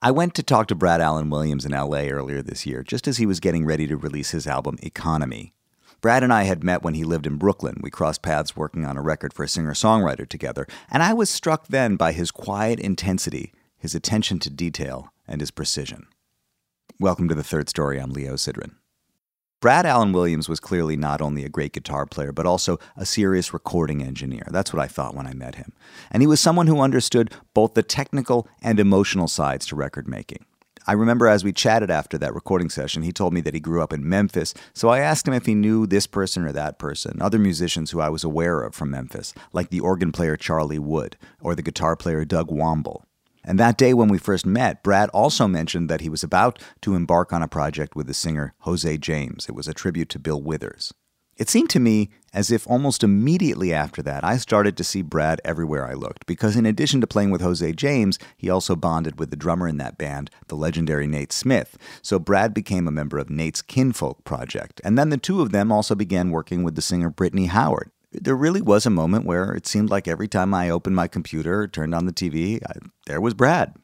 I went to talk to Brad Allen Williams in LA earlier this year, just as he was getting ready to release his album Economy. Brad and I had met when he lived in Brooklyn. We crossed paths working on a record for a singer songwriter together, and I was struck then by his quiet intensity, his attention to detail, and his precision. Welcome to the third story. I'm Leo Sidran. Brad Allen Williams was clearly not only a great guitar player, but also a serious recording engineer. That's what I thought when I met him. And he was someone who understood both the technical and emotional sides to record making. I remember as we chatted after that recording session, he told me that he grew up in Memphis, so I asked him if he knew this person or that person, other musicians who I was aware of from Memphis, like the organ player Charlie Wood or the guitar player Doug Wamble. And that day when we first met, Brad also mentioned that he was about to embark on a project with the singer Jose James. It was a tribute to Bill Withers. It seemed to me as if almost immediately after that, I started to see Brad everywhere I looked, because in addition to playing with Jose James, he also bonded with the drummer in that band, the legendary Nate Smith. So Brad became a member of Nate's Kinfolk project, and then the two of them also began working with the singer Brittany Howard there really was a moment where it seemed like every time I opened my computer, turned on the TV, I, there was Brad.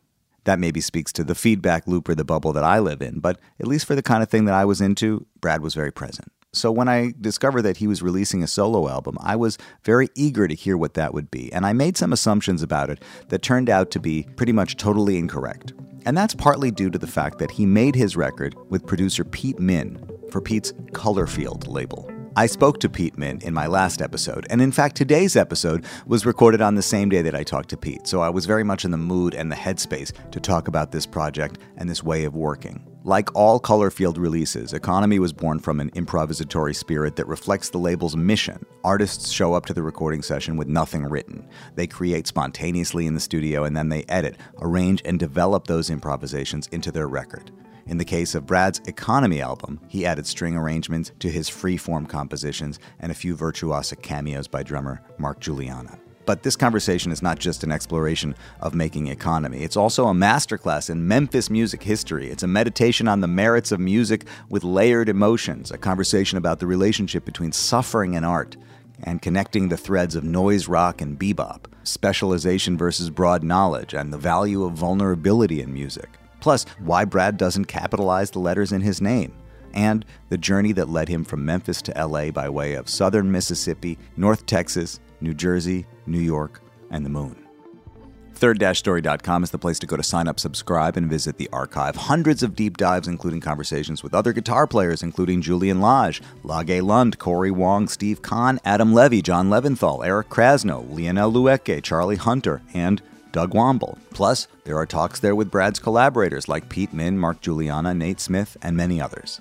That maybe speaks to the feedback loop or the bubble that I live in, but at least for the kind of thing that I was into, Brad was very present. So when I discovered that he was releasing a solo album, I was very eager to hear what that would be, and I made some assumptions about it that turned out to be pretty much totally incorrect. And that's partly due to the fact that he made his record with producer Pete Min for Pete's Colorfield label. I spoke to Pete Min in my last episode, and in fact, today's episode was recorded on the same day that I talked to Pete, so I was very much in the mood and the headspace to talk about this project and this way of working. Like all Colorfield releases, Economy was born from an improvisatory spirit that reflects the label's mission. Artists show up to the recording session with nothing written. They create spontaneously in the studio and then they edit, arrange, and develop those improvisations into their record. In the case of Brad's Economy album, he added string arrangements to his free-form compositions and a few virtuosic cameos by drummer Mark Guiliana. But this conversation is not just an exploration of making economy. It's also a masterclass in Memphis music history. It's a meditation on the merits of music with layered emotions, a conversation about the relationship between suffering and art, and connecting the threads of noise rock and bebop, specialization versus broad knowledge, and the value of vulnerability in music plus why Brad doesn't capitalize the letters in his name, and the journey that led him from Memphis to LA by way of southern Mississippi, North Texas, New Jersey, New York, and the moon. Third-story.com is the place to go to sign up, subscribe, and visit the archive. Hundreds of deep dives, including conversations with other guitar players, including Julian Lage, Lage Lund, Corey Wong, Steve Khan, Adam Levy, John Leventhal, Eric Krasno, Lionel Loueke, Charlie Hunter, and Doug Wamble. Plus, there are talks there with Brad's collaborators like Pete Min, Mark Guiliana, Nate Smith, and many others.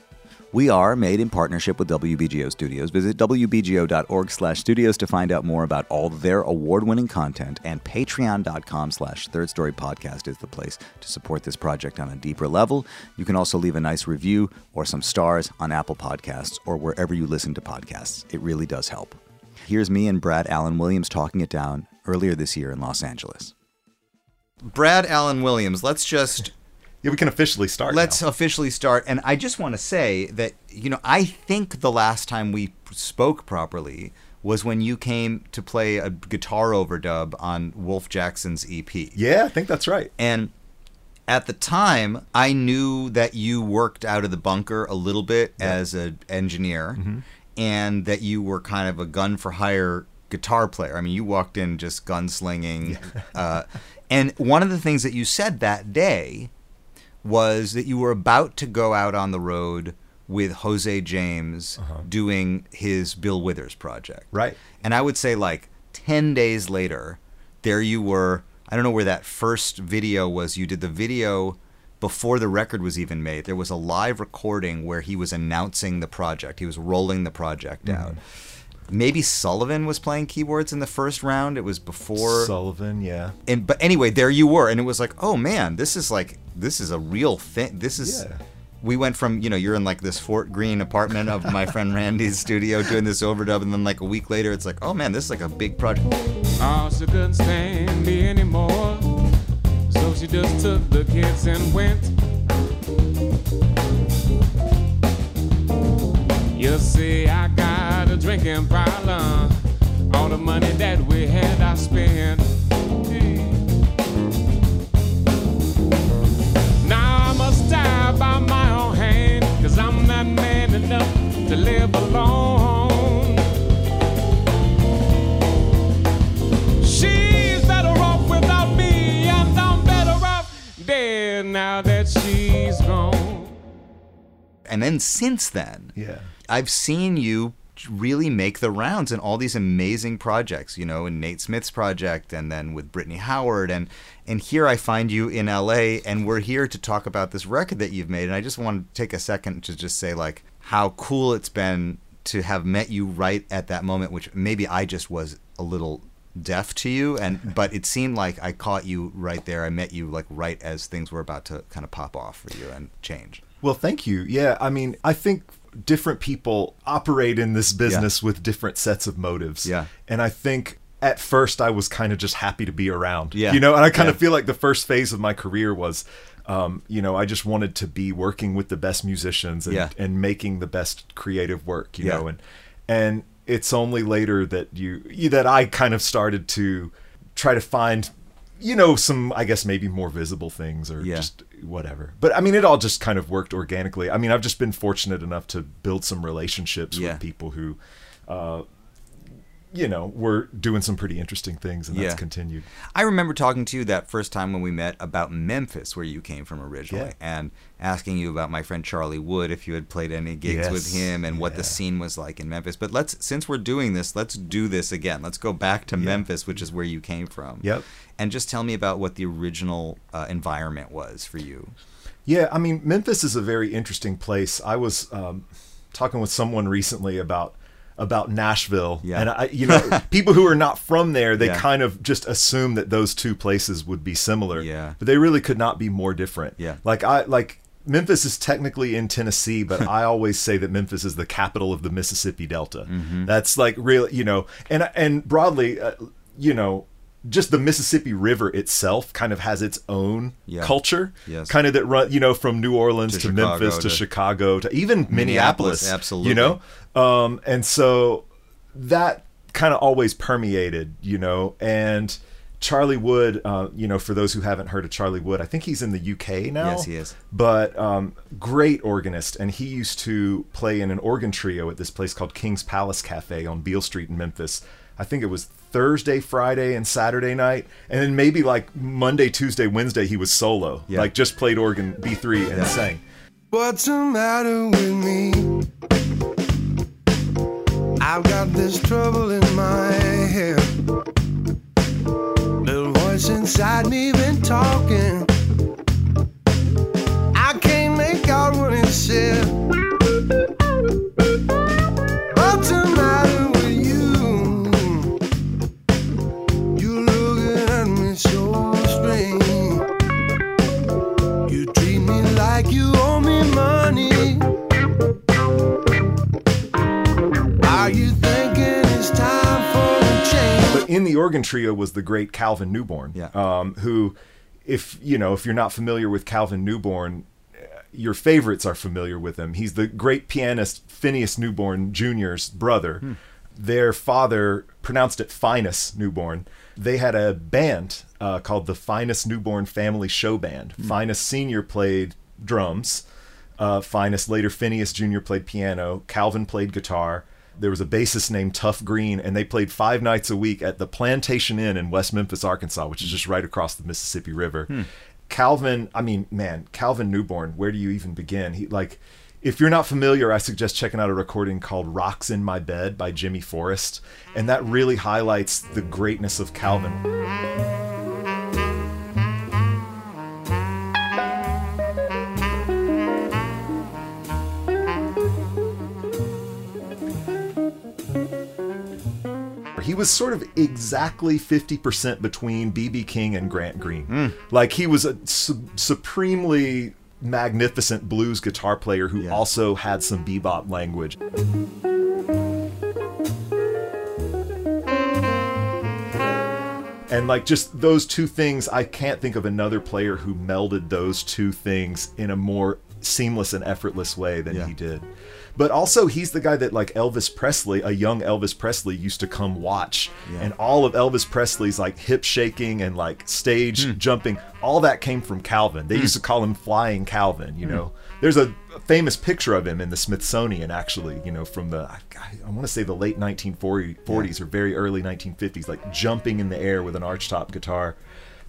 We are made in partnership with WBGO Studios. Visit wbgo.org slash studios to find out more about all their award-winning content, and patreon.com slash third story podcast is the place to support this project on a deeper level. You can also leave a nice review or some stars on Apple Podcasts or wherever you listen to podcasts. It really does help. Here's me and Brad Allen Williams talking it down earlier this year in Los Angeles. Brad Allen Williams, let's just yeah, we can officially start. Let's now. officially start. And I just want to say that, you know, I think the last time we spoke properly was when you came to play a guitar overdub on Wolf Jackson's EP. Yeah, I think that's right. And at the time, I knew that you worked out of the bunker a little bit yeah. as an engineer mm-hmm. and that you were kind of a gun for hire guitar player. I mean, you walked in just gunslinging. Uh, and one of the things that you said that day was that you were about to go out on the road with Jose James uh-huh. doing his Bill Withers project. Right. And I would say like 10 days later, there you were. I don't know where that first video was. You did the video before the record was even made. There was a live recording where he was announcing the project. He was rolling the project mm-hmm. out maybe Sullivan was playing keyboards in the first round. It was before Sullivan, yeah. And but anyway, there you were, and it was like, oh man, this is like this is a real thing. This is. Yeah. We went from you know you're in like this Fort Greene apartment of my friend Randy's studio doing this overdub, and then like a week later it's like oh man this is like a big project. Oh, she couldn't stand me anymore, so she just took the kids and went. You see, I got a drinking problem. All the money that we had, I spent. Hey. Now I must die by my own hand, cause I'm not man enough to live alone. She's better off without me, and I'm better off dead now that she's gone. And then since then, yeah. I've seen you really make the rounds in all these amazing projects, you know, in Nate Smith's project and then with Brittany Howard and and here I find you in LA and we're here to talk about this record that you've made and I just want to take a second to just say like how cool it's been to have met you right at that moment which maybe I just was a little deaf to you and but it seemed like I caught you right there. I met you like right as things were about to kind of pop off for you and change. Well, thank you. Yeah, I mean, I think different people operate in this business with different sets of motives. Yeah. And I think at first I was kind of just happy to be around. Yeah. You know, and I kind Yeah. of feel like the first phase of my career was um, you know, I just wanted to be working with the best musicians and, Yeah. and making the best creative work, you Yeah. know, and and it's only later that you that I kind of started to try to find you know some I guess maybe more visible things or Yeah. just whatever. But I mean it all just kind of worked organically. I mean I've just been fortunate enough to build some relationships Yeah. with people who uh you know, were doing some pretty interesting things and that's Yeah. continued. I remember talking to you that first time when we met about Memphis, where you came from originally, and asking you about my friend Charlie Wood if you had played any gigs with him and what the scene was like in Memphis. But let's, since we're doing this, let's do this again. Let's go back to Memphis, which is where you came from. Yep. And just tell me about what the original uh, environment was for you. Yeah, I mean, Memphis is a very interesting place. I was um, talking with someone recently about about Nashville, Yeah. and I, you know, people who are not from there, they Yeah. kind of just assume that those two places would be similar. Yeah. but they really could not be more different. Yeah. like I like. Memphis is technically in Tennessee, but I always say that Memphis is the capital of the Mississippi Delta. Mm-hmm. That's like real, you know, and and broadly, uh, you know, just the Mississippi River itself kind of has its own Yeah. culture, Yes. kind of that run, you know, from New Orleans To to, Chicago, Memphis to, to- Chicago to even Minneapolis, Minneapolis, absolutely. you know, um, and so that kind of always permeated, you know, and Charlie Wood, uh, you know, for those who haven't heard of Charlie Wood, I think he's in the UK now. Yes, he is. But um, great organist, and he used to play in an organ trio at this place called King's Palace Cafe on Beale Street in Memphis. I think it was Thursday, Friday, and Saturday night, and then maybe like Monday, Tuesday, Wednesday he was solo, Yeah. like just played organ B three and sang. What's the matter with me? I've got this trouble in my head. Little voice inside me been talking. I can't make out what it said. The organ trio was the great Calvin Newborn, Yeah. um, who, if you know, if you're not familiar with Calvin Newborn, your favorites are familiar with him. He's the great pianist Phineas Newborn Jr.'s brother. Their father pronounced it Finus Newborn. They had a band uh, called the Finus Newborn Family Show Band. Finus Senior played drums. Uh, Finus later Phineas Jr. played piano. Calvin played guitar. There was a bassist named Tough Green, and they played five nights a week at the Plantation Inn in West Memphis, Arkansas, which is just right across the Mississippi River. Hmm. Calvin, I mean, man, Calvin Newborn, where do you even begin? He like if you're not familiar, I suggest checking out a recording called Rocks in My Bed by Jimmy Forrest, and that really highlights the greatness of Calvin. Was sort of exactly 50% between B.B. King and Grant Green. Hmm. Like he was a su- supremely magnificent blues guitar player who Yeah. also had some bebop language. And like just those two things, I can't think of another player who melded those two things in a more seamless and effortless way than Yeah. he did. But also, he's the guy that like Elvis Presley, a young Elvis Presley, used to come watch, Yeah. and all of Elvis Presley's like hip shaking and like stage Hmm. jumping, all that came from Calvin. They used to call him Flying Calvin. Hmm. You know, there's a famous picture of him in the Smithsonian, actually. You know, from the I, I want to say the late 1940s or very early 1950s, like jumping in the air with an archtop guitar,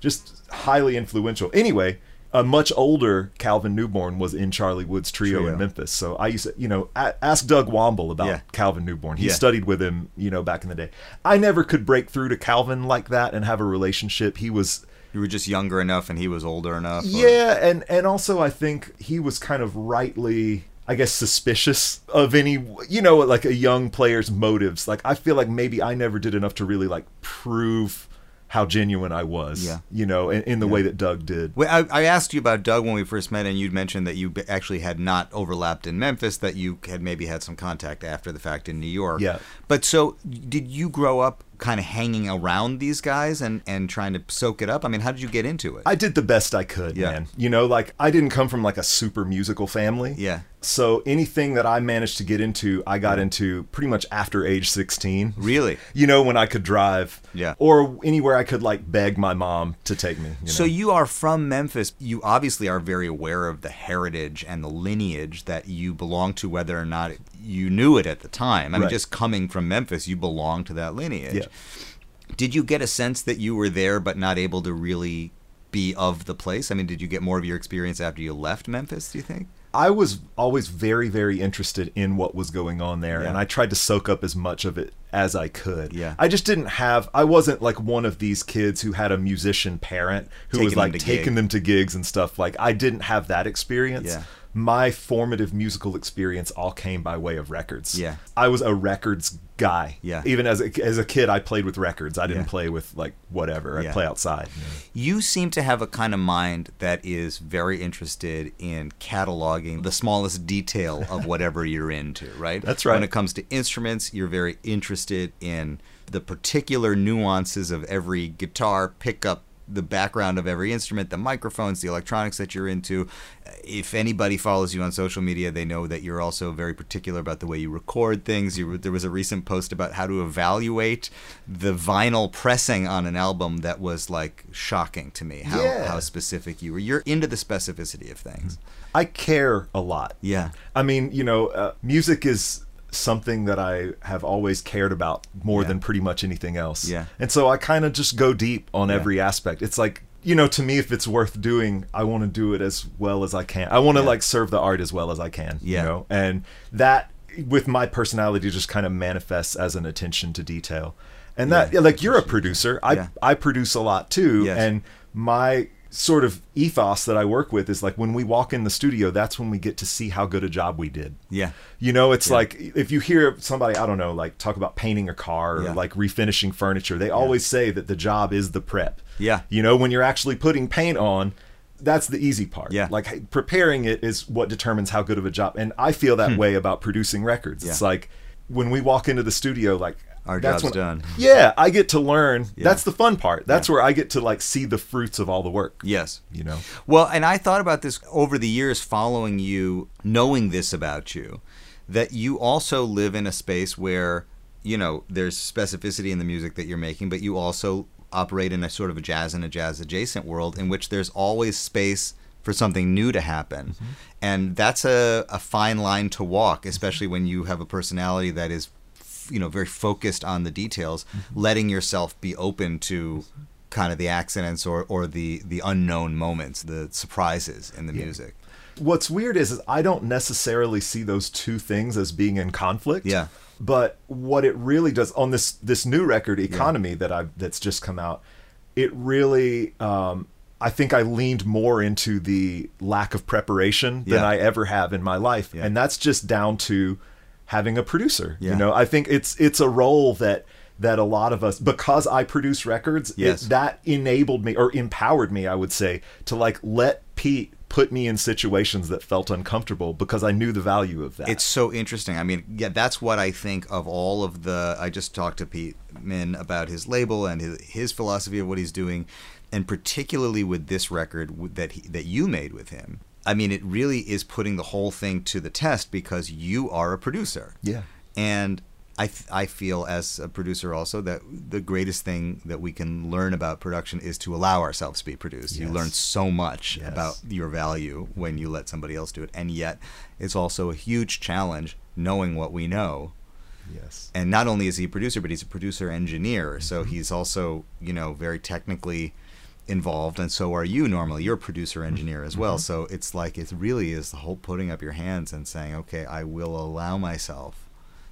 just highly influential. Anyway. A much older Calvin Newborn was in Charlie Wood's trio, Trio. in Memphis. So I used to, you know, ask Doug Wamble about Yeah. Calvin Newborn. He Yeah. studied with him, you know, back in the day. I never could break through to Calvin like that and have a relationship. He was You were just younger enough, and he was older enough. or- yeah, and and also I think he was kind of rightly, I guess, suspicious of any, you know, like a young player's motives. Like I feel like maybe I never did enough to really like prove how genuine I was. Yeah. you know, in, in the way that Doug did. Well, I, I asked you about Doug when we first met, and you'd mentioned that you actually had not overlapped in Memphis, that you had maybe had some contact after the fact in New York. Yeah. But so, did you grow up kind of hanging around these guys and, and trying to soak it up? I mean, how did you get into it? I did the best I could, Yeah. man. You know, like I didn't come from like a super musical family. Yeah. So anything that I managed to get into, I got into pretty much after age 16. really? You know, when I could drive. Yeah. Or anywhere I could like beg my mom to take me. You So know? you are from Memphis. You obviously are very aware of the heritage and the lineage that you belong to, whether or not you knew it at the time. I mean, Right. just coming from Memphis, you belong to that lineage. Yeah. Did you get a sense that you were there but not able to really be of the place? I mean, did you get more of your experience after you left Memphis, do you think? I was always very, very interested in what was going on there, Yeah. and I tried to soak up as much of it as I could. Yeah. I just didn't have. I wasn't like one of these kids who had a musician parent who Taking was like to taking gig. them to gigs and stuff. Like I didn't have that experience. Yeah. My formative musical experience all came by way of records. Yeah. I was a records guy. Yeah. Even as a, as a kid, I played with records. I didn't Yeah. play with like whatever. I Yeah. would play outside. You seem to have a kind of mind that is very interested in cataloging the smallest detail of whatever you're into, right? That's right. When it comes to instruments, you're very interested in the particular nuances of every guitar, pickup, the background of every instrument, the microphones, the electronics that you're into. If anybody follows you on social media, they know that you're also very particular about the way you record things. You, there was a recent post about how to evaluate the vinyl pressing on an album that was like shocking to me. How, Yeah. how specific you were. You're into the specificity of things. I care a lot. Yeah. I mean, you know, uh, music is something that I have always cared about more Yeah. than pretty much anything else. Yeah. And so I kind of just go deep on Yeah. every aspect. It's like, you know, to me, if it's worth doing, I want to do it as well as I can. I want to Yeah. like serve the art as well as I can. Yeah. You know, and that with my personality just kind of manifests as an attention to detail. And that, like, you're a producer. I. I produce a lot too. Yes. And my sort of ethos that I work with is like when we walk in the studio, that's when we get to see how good a job we did. Yeah. You know, it's Yeah. like if you hear somebody, I don't know, like talk about painting a car or Yeah. like refinishing furniture, they always say that the job is the prep. Yeah. You know, when you're actually putting paint on, that's the easy part. Yeah. Like preparing it is what determines how good of a job. And I feel that way about producing records. It's Hmm. Like when we walk into the studio, like Our that's job's when, done. Yeah, I get to learn. Yeah. That's the fun part. That's Yeah. where I get to like see the fruits of all the work. Yes. You know. Well, and I thought about this over the years following you, knowing this about you, that you also live in a space where, you know, there's specificity in the music that you're making, but you also operate in a sort of a jazz and a jazz adjacent world in which there's always space for something new to happen. Mm-hmm. And that's a, a fine line to walk, especially when you have a personality that is, you know, very focused on the details, letting yourself be open to kind of the accidents or, or the, the unknown moments, the surprises in the music. What's weird is, is I don't necessarily see those two things as being in conflict. Yeah. But what it really does on this this new record, Economy, that I that's just come out, it really um, I think I leaned more into the lack of preparation than Yeah. I ever have in my life. Yeah. And that's just down to having a producer. Yeah. You know, I think it's it's a role that that a lot of us because I produce records, it- that enabled me or empowered me, I would say, to like let Pete put me in situations that felt uncomfortable because I knew the value of that. It's so interesting. I mean, yeah, that's what I think of all of the. I just talked to Pete Min about his label and his, his philosophy of what he's doing, and particularly with this record that he, that you made with him. I mean, it really is putting the whole thing to the test because you are a producer. Yeah. And I, th- I feel as a producer also that the greatest thing that we can learn about production is to allow ourselves to be produced. You learn so much Yes. about your value when you let somebody else do it. And yet, it's also a huge challenge knowing what we know. yes. And not only is he a producer, but he's a producer engineer. So Mm-hmm. he's also, you know, very technically involved, and so are you normally. You're a producer engineer as Mm-hmm. well. So it's like it really is the whole putting up your hands and saying, okay, I will allow myself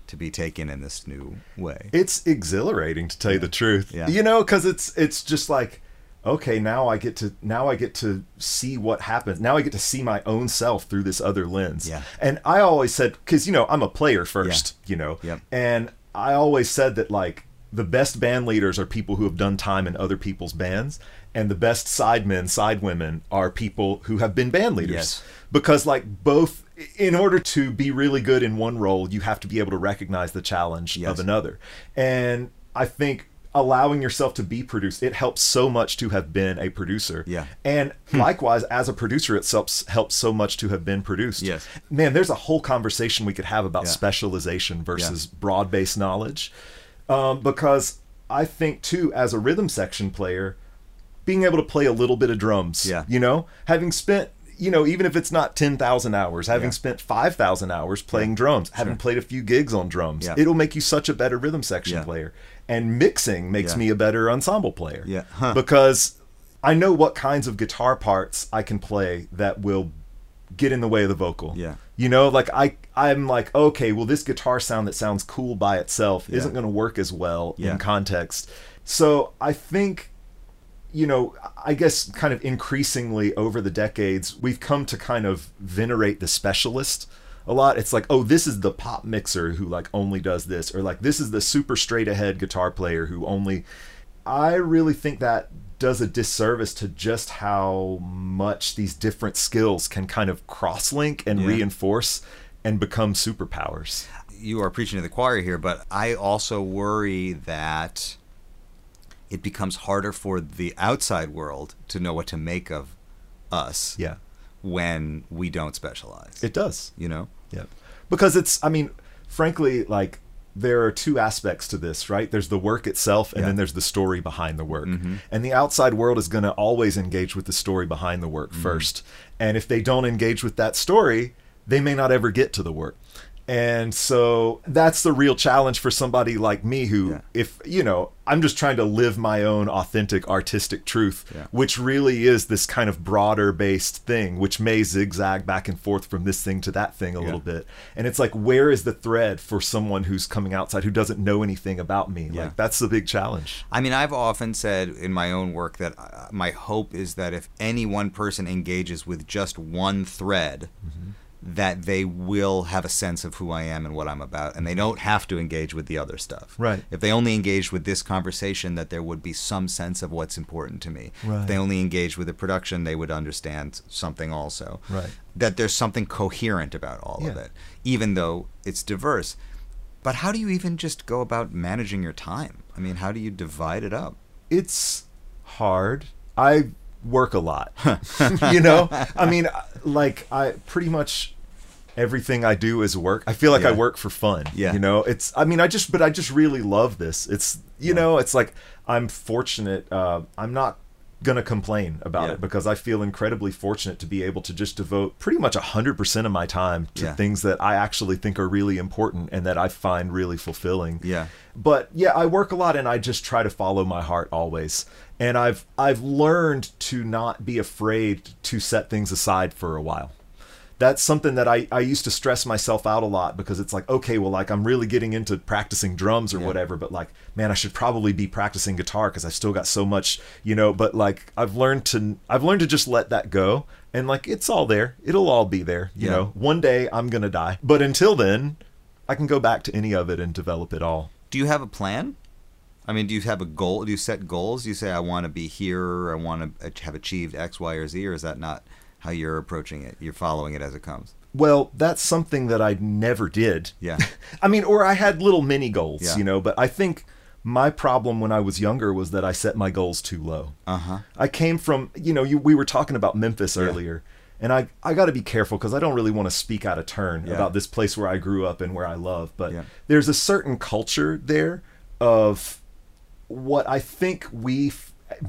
to be taken in this new way. it's exhilarating to tell you the truth Yeah. you know because it's it's just like okay now i get to now i get to see what happens now i get to see my own self through this other lens Yeah. and i always said because you know i'm a player first you know Yep. and i always said that like the best band leaders are people who have done time in other people's bands and the best sidemen side women are people who have been band leaders Yes. because like both in order to be really good in one role you have to be able to recognize the challenge Yes. of another and i think allowing yourself to be produced it helps so much to have been a producer Yeah. and likewise as a producer it helps helps so much to have been produced Yes. man there's a whole conversation we could have about Yeah. specialization versus broad-based knowledge um, because i think too as a rhythm section player being able to play a little bit of drums Yeah. you know having spent you know even if it's not 10,000 hours having Yeah. spent 5,000 hours playing drums having played a few gigs on drums Yeah. it'll make you such a better rhythm section Yeah. player and mixing makes Yeah. me a better ensemble player Yeah. Huh. because I know what kinds of guitar parts I can play that will get in the way of the vocal. Yeah. You know, like I I'm like, okay, well this guitar sound that sounds cool by itself Yeah. isn't going to work as well Yeah. in context. So, I think you know, I guess kind of increasingly over the decades, we've come to kind of venerate the specialist a lot. It's like, oh, this is the pop mixer who like only does this, or like this is the super straight ahead guitar player who only. I really think that does a disservice to just how much these different skills can kind of cross link and Yeah. reinforce and become superpowers. you are preaching to the choir here, but I also worry that it becomes harder for the outside world to know what to make of us Yeah, when we don't specialize. it does. you know? Yeah. Because it's, I mean, frankly, like there are two aspects to this, right? There's the work itself, and Yeah. then there's the story behind the work. Mhm. And the outside world is going to always engage with the story behind the work Mm-hmm. first. And if they don't engage with that story, they may not ever get to the work. And so that's the real challenge for somebody like me who, Yeah. if, you know, I'm just trying to live my own authentic artistic truth, Yeah. which really is this kind of broader based thing, which may zigzag back and forth from this thing to that thing a Yeah. little bit. And it's like, where is the thread for someone who's coming outside who doesn't know anything about me? Like, that's the big challenge. I mean, I've often said in my own work that uh, my hope is that if any one person engages with just one thread, Mm-hmm. That they will have a sense of who I am and what I'm about, and they don't have to engage with the other stuff. Right. If they only engaged with this conversation, that there would be some sense of what's important to me. Right. If they only engaged with the production, they would understand something also. Right. That there's something coherent about all of it, even though it's diverse. But how do you even just go about managing your time? I mean, how do you divide it up? it's hard. I work a lot. you know? I mean, like I pretty much everything I do is work. I feel like I work for fun. Yeah. You know, it's I mean, I just but I just really love this. It's you Yeah. know, it's like I'm fortunate uh I'm not gonna complain about Yeah. it because I feel incredibly fortunate to be able to just devote pretty much 100% of my time to Yeah. things that I actually think are really important and that I find really fulfilling Yeah. but yeah i work a lot and i just try to follow my heart always and i've i've learned to not be afraid to set things aside for a while that's something that I, I used to stress myself out a lot because it's like okay well like i'm really getting into practicing drums or Yeah. whatever but like man i should probably be practicing guitar because i've still got so much you know but like i've learned to i've learned to just let that go and like it's all there it'll all be there you Yeah. know one day i'm gonna die but until then i can go back to any of it and develop it all Do you have a plan? I mean, do you have a goal? Do you set goals? Do you say, I want to be here, I want to have achieved X, Y, or Z, or is that not how you're approaching it? You're following it as it comes. Well, that's something that I never did. Yeah. I mean, or I had little mini goals, Yeah. you know, but I think my problem when I was younger was that I set my goals too low. Uh huh. I came from, you know, you, we were talking about Memphis Yeah. earlier, and I, I got to be careful because I don't really want to speak out of turn Yeah. about this place where I grew up and where I love, but Yeah. there's a certain culture there of what I think we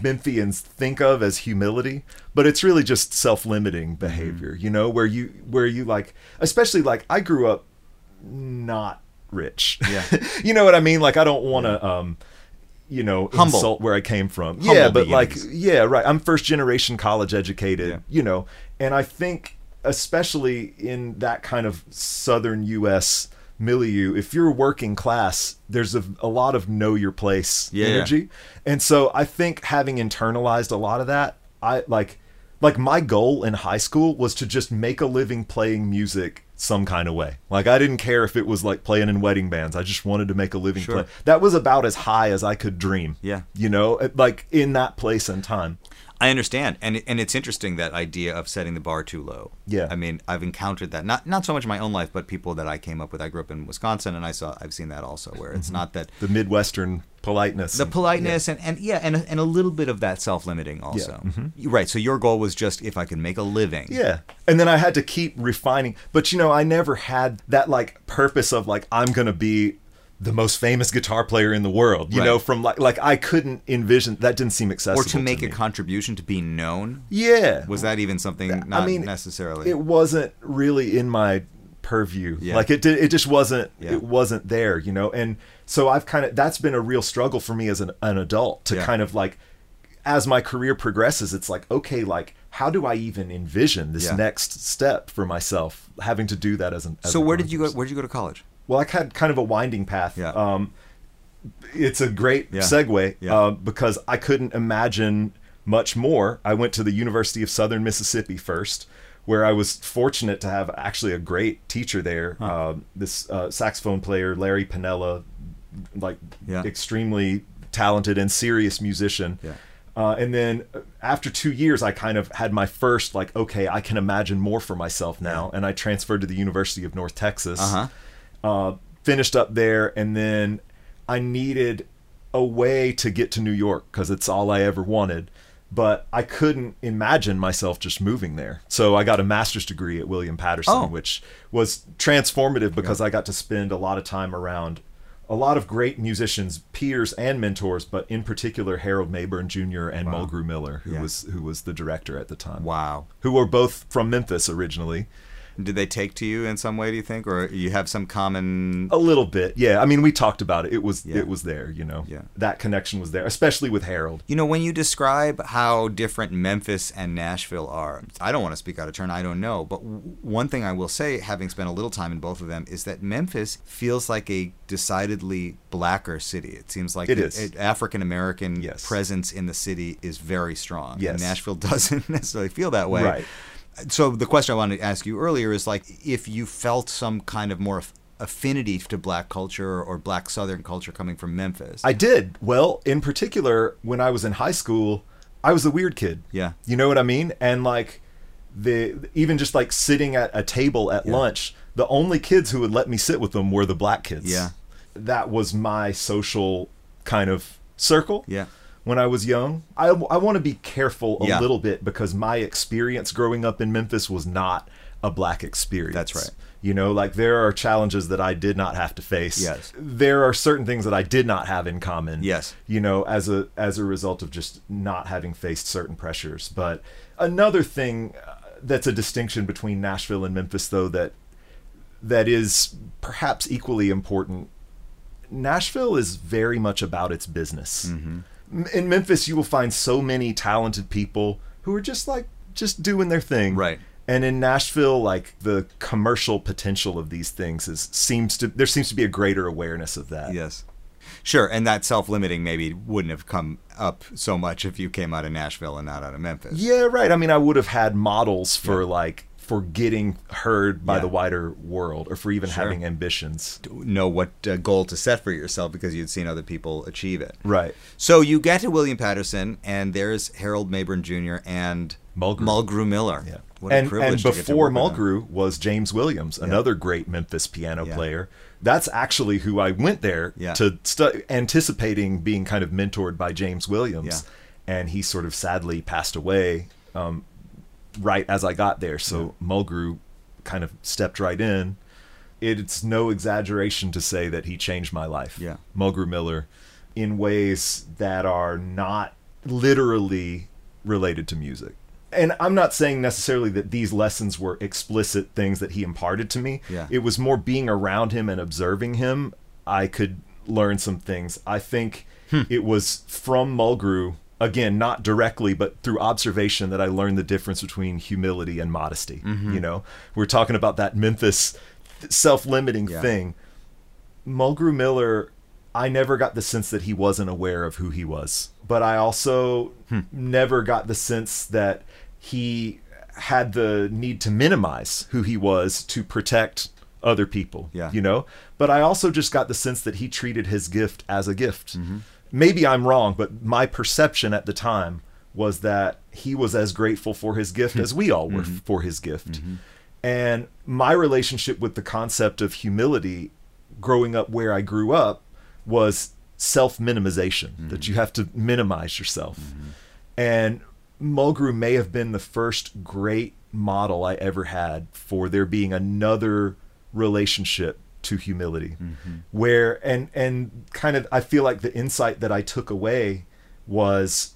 Memphians think of as humility, but it's really just self-limiting behavior, you know, where you where you like especially like I grew up not rich. Yeah. you know what I mean? Like I don't want to um you know, Humble. insult where I came from. Humble yeah, but like, yeah, right. I'm first generation college educated, Yeah. you know, and I think especially in that kind of southern U.S. milieu, if you're working class, there's a, a lot of know your place Yeah. energy, and so I think having internalized a lot of that, I like, like my goal in high school was to just make a living playing music some kind of way. Like I didn't care if it was like playing in wedding bands. I just wanted to make a living Sure. play. That was about as high as I could dream. Yeah. You know, uh, like in that place and time. I understand, and and it's interesting that idea of setting the bar too low. Yeah. I mean, I've encountered that not not so much in my own life, but people that I came up with. I grew up in Wisconsin, and I saw I've seen that also, where it's mm-hmm. not that The Midwestern politeness. the politeness and and yeah, and and a little bit of that self limiting also. mhm. You're Right. So your goal was just if I can make a living. Yeah. And then I had to keep refining. But you know, I never had that like purpose of like I'm going to be the most famous guitar player in the world. You Right. know, from like like I couldn't envision that didn't seem accessible Or to make me. a contribution to be known. Yeah. Was that even something not I mean, necessarily? It wasn't really in my purview. Yeah. Like it did. It just wasn't. Yeah. It wasn't there. You know. And so I've kind of that's been a real struggle for me as an, an adult to Yeah. kind of like, as my career progresses, it's like okay, like how do I even envision this next step for myself? Having to do that as an. As so where did you go? Where did you go to college? Well, I had kind of a winding path. Yeah. Um, it's a great segue uh, because I couldn't imagine much more. I went to the University of Southern Mississippi first, where I was fortunate to have actually a great teacher there. Um, this uh, saxophone player, Larry Panella, like Yeah. extremely talented and serious musician. Yeah. Uh, and then uh, after two years, I kind of had my first like, okay, I can imagine more for myself now, and I transferred to the University of North Texas Uh-huh. uh, finished up there, and then I needed a way to get to New York because it's all I ever wanted. But I couldn't imagine myself just moving there. So I got a master's degree at William Paterson, Oh. which was transformative because I got to spend a lot of time around a lot of great musicians, peers and mentors, but in particular Harold Mabern Jr. and Wow. Mulgrew Miller, who Yeah. was who was the director at the time. Wow. Who were both from Memphis originally. Did they take to you in some way? Do you think, or you have some common? A little bit, yeah. I mean, we talked about it. It was Yeah. it was there, you know. Yeah. That connection was there, especially with Harold. You know, when you describe how different Memphis and Nashville are, I don't want to speak out of turn. I don't know, but w- one thing I will say, having spent a little time in both of them, is that Memphis feels like a decidedly blacker city. It seems like It the- is. African American Yes. presence in the city is very strong. Yes. And Nashville doesn't necessarily feel that way. Right. So the question I wanted to ask you earlier is like if you felt some kind of more affinity to black culture or black southern culture coming from Memphis. I did. Well, in particular, when I was in high school, I was a weird kid. Yeah. You know what I mean? And like the even just like sitting at a table at Yeah. lunch, the only kids who would let me sit with them were the black kids. Yeah. That was my social kind of circle. Yeah. When I was young, I, I want to be careful a Yeah. little bit because my experience growing up in Memphis was not a black experience. That's right. You know, like there are challenges that I did not have to face. Yes. There are certain things that I did not have in common. Yes. You know, as a as a result of just not having faced certain pressures. But another thing uh, that's a distinction between Nashville and Memphis though that that is perhaps equally important. Nashville is very much about its business. Mm-hmm. In Memphis you will find so many talented people who are just like just doing their thing. Right. And in Nashville, like the commercial potential of these things is seems to there seems to be a greater awareness of that. Yes. Sure, and that self-limiting maybe wouldn't have come up so much if you came out of Nashville and not out of Memphis. Yeah, right. I mean, I would have had models for Yeah. like for getting heard by Yeah. the wider world, or for even Sure. having ambitions. Know what uh, goal to set for yourself because you'd seen other people achieve it. Right. So you get to William Paterson, and there's Harold Mabern Jr. and Mulgrew. Miller. Yeah. What a and and to to before work with them. Mulgrew was James Williams, another great Memphis piano Yeah. player. That's actually who I went there Yeah. to stu- anticipating being kind of mentored by James Williams, Yeah. and he sort of sadly passed away um, right as I got there. So Mulgrew kind of stepped right in. It's no exaggeration to say that he changed my life. Yeah. Mulgrew Miller, in ways that are not literally related to music. And I'm not saying necessarily that these lessons were explicit things that he imparted to me. Yeah. It was more being around him and observing him. I could learn some things. I think hmm. It was from Mulgrew, again, not directly, but through observation that I learned the difference between humility and modesty. You know, we're talking about that Memphis self limiting Yeah. thing. Mulgrew Miller, I never got the sense that he wasn't aware of who he was. But I also Hmm. never got the sense that he had the need to minimize who he was to protect other people. Yeah. You know? But I also just got the sense that he treated his gift as a gift. Mm-hmm. Maybe I'm wrong, but my perception at the time was that he was as grateful for his gift as we all were Mm-hmm. for his gift. Mm-hmm. And my relationship with the concept of humility growing up where I grew up was self minimization, that mm-hmm. you have to minimize yourself. Mm-hmm. And Mulgrew may have been the first great model I ever had for there being another relationship to humility mm-hmm. where and and kind of I feel like the insight that I took away was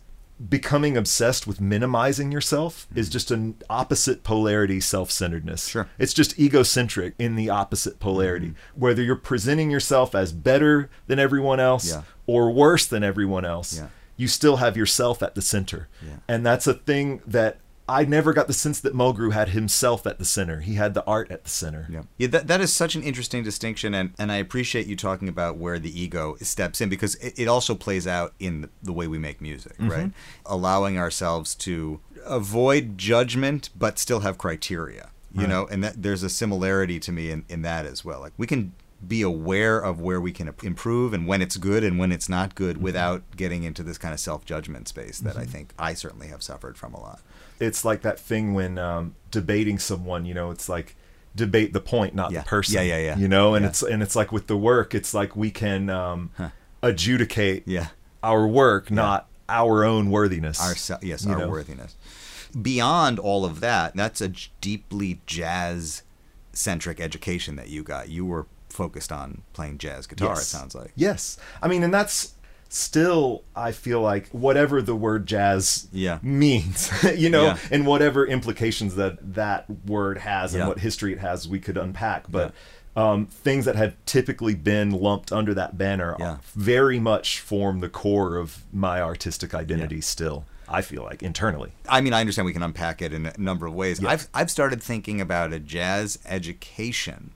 becoming obsessed with minimizing yourself is mm-hmm. just an opposite polarity self-centeredness. Sure. It's just egocentric in the opposite polarity. Mm-hmm. Whether you're presenting yourself as better than everyone else Yeah. or worse than everyone else, Yeah. you still have yourself at the center. Yeah. And that's a thing that I never got the sense that Mulgrew had himself at the center. He had the art at the center. Yeah, yeah that, that is such an interesting distinction, and, and I appreciate you talking about where the ego steps in because it, it also plays out in the, the way we make music, mm-hmm. right? Allowing ourselves to avoid judgment but still have criteria, you know, and that there's a similarity to me in, in that as well. Like we can be aware of where we can improve and when it's good and when it's not good mm-hmm. without getting into this kind of self judgment space that I mm-hmm. think I certainly have suffered from a lot. It's like that thing when um, debating someone, you know, it's like debate the point, not Yeah. the person. Yeah, yeah, yeah. You know, and Yeah. it's and it's like with the work, it's like we can um, adjudicate Yeah. our work, not our own worthiness. our yes our know? worthiness beyond all of that that's a j- deeply jazz centric education that you got you were focused on playing jazz guitar it sounds like Yes. I mean, and that's still, I feel like, whatever the word jazz Yeah. means, you know, Yeah. and whatever implications that that word has and Yeah. what history it has, we could unpack. But um, things that have typically been lumped under that banner very much form the core of my artistic identity still, I feel like, internally. i mean i understand we can unpack it in a number of ways i've i've started thinking about a jazz education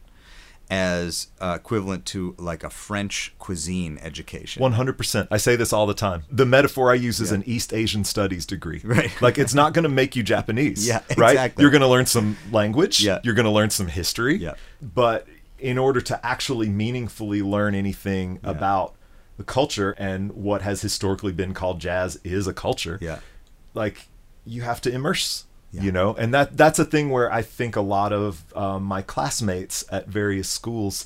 as uh, equivalent to like a french cuisine education 100%. I say this all the time. The metaphor I use is Yeah. an East Asian studies degree. Right. Like it's not going to make you Japanese. Yeah, Right? You're going to learn some language. Yeah. You're going to learn some history. Yeah. But in order to actually meaningfully learn anything about the culture and what has historically been called jazz is a culture. Yeah. Like you have to immerse. Yeah. You know, and that that's a thing where I think a lot of um, my classmates at various schools